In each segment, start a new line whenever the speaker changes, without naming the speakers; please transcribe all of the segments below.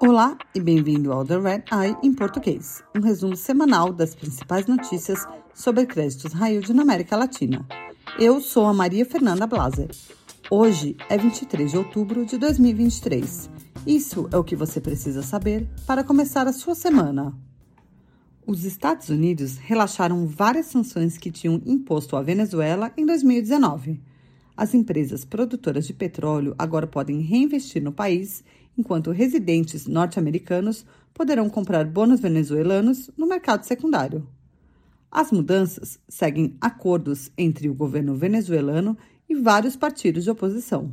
Olá e bem-vindo ao The Red Eye em português, um resumo semanal das principais notícias sobre créditos yield na América Latina. Eu sou a Maria Fernanda Blaser. Hoje é 23 de outubro de 2023. Isso é o que você precisa saber para começar a sua semana. Os Estados Unidos relaxaram várias sanções que tinham imposto à Venezuela em 2019. As empresas produtoras de petróleo agora podem reinvestir no país, enquanto residentes norte-americanos poderão comprar bônus venezuelanos no mercado secundário. As mudanças seguem acordos entre o governo venezuelano e vários partidos de oposição.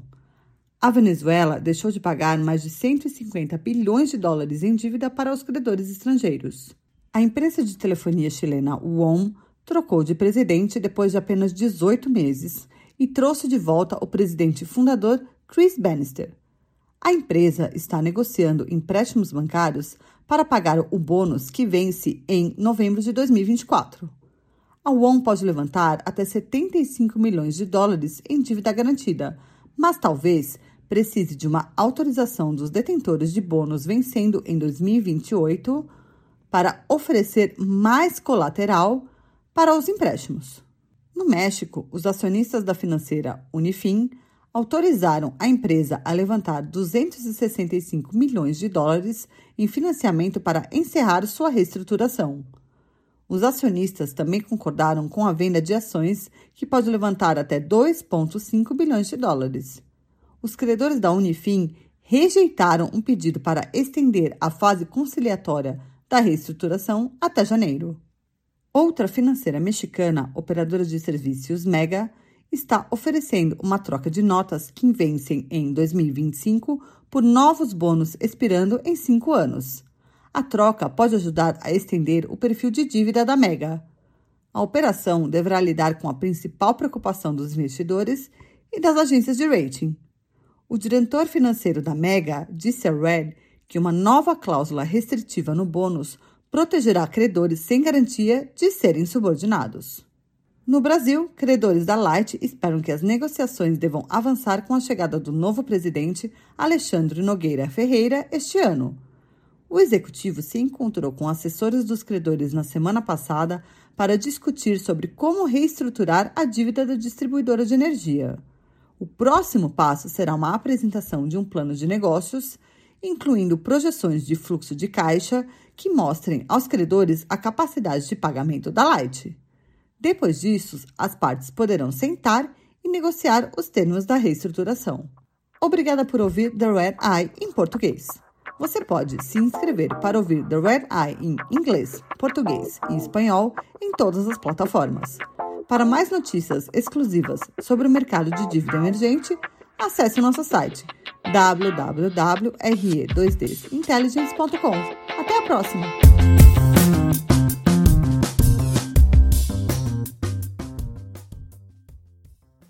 A Venezuela deixou de pagar mais de 150 bilhões de dólares em dívida para os credores estrangeiros. A empresa de telefonia chilena WOM trocou de presidente depois de apenas 18 meses e trouxe de volta o presidente fundador Chris Bannister. A empresa está negociando empréstimos bancários para pagar o bônus que vence em novembro de 2024. A UON pode levantar até 75 milhões de dólares em dívida garantida, mas talvez precise de uma autorização dos detentores de bônus vencendo em 2028 para oferecer mais colateral para os empréstimos. No México, os acionistas da financeira Unifin autorizaram a empresa a levantar 265 milhões de dólares em financiamento para encerrar sua reestruturação. Os acionistas também concordaram com a venda de ações, que pode levantar até 2,5 bilhões de dólares. Os credores da Unifin rejeitaram um pedido para estender a fase conciliatória da reestruturação até janeiro. Outra financeira mexicana, operadora de serviços Mega, está oferecendo uma troca de notas que vencem em 2025 por novos bônus expirando em cinco anos. A troca pode ajudar a estender o perfil de dívida da Mega. A operação deverá lidar com a principal preocupação dos investidores e das agências de rating. O diretor financeiro da Mega disse a Red que uma nova cláusula restritiva no bônus protegerá credores sem garantia de serem subordinados. No Brasil, credores da Light esperam que as negociações devam avançar com a chegada do novo presidente Alexandre Nogueira Ferreira este ano. O executivo se encontrou com assessores dos credores na semana passada para discutir sobre como reestruturar a dívida da distribuidora de energia. O próximo passo será uma apresentação de um plano de negócios, incluindo projeções de fluxo de caixa que mostrem aos credores a capacidade de pagamento da Light. Depois disso, as partes poderão sentar e negociar os termos da reestruturação. Obrigada por ouvir The Red Eye em português. Você pode se inscrever para ouvir The Red Eye em inglês, português e espanhol em todas as plataformas. Para mais notícias exclusivas sobre o mercado de dívida emergente, acesse o nosso site www.re2dintelligence.com. Até a próxima!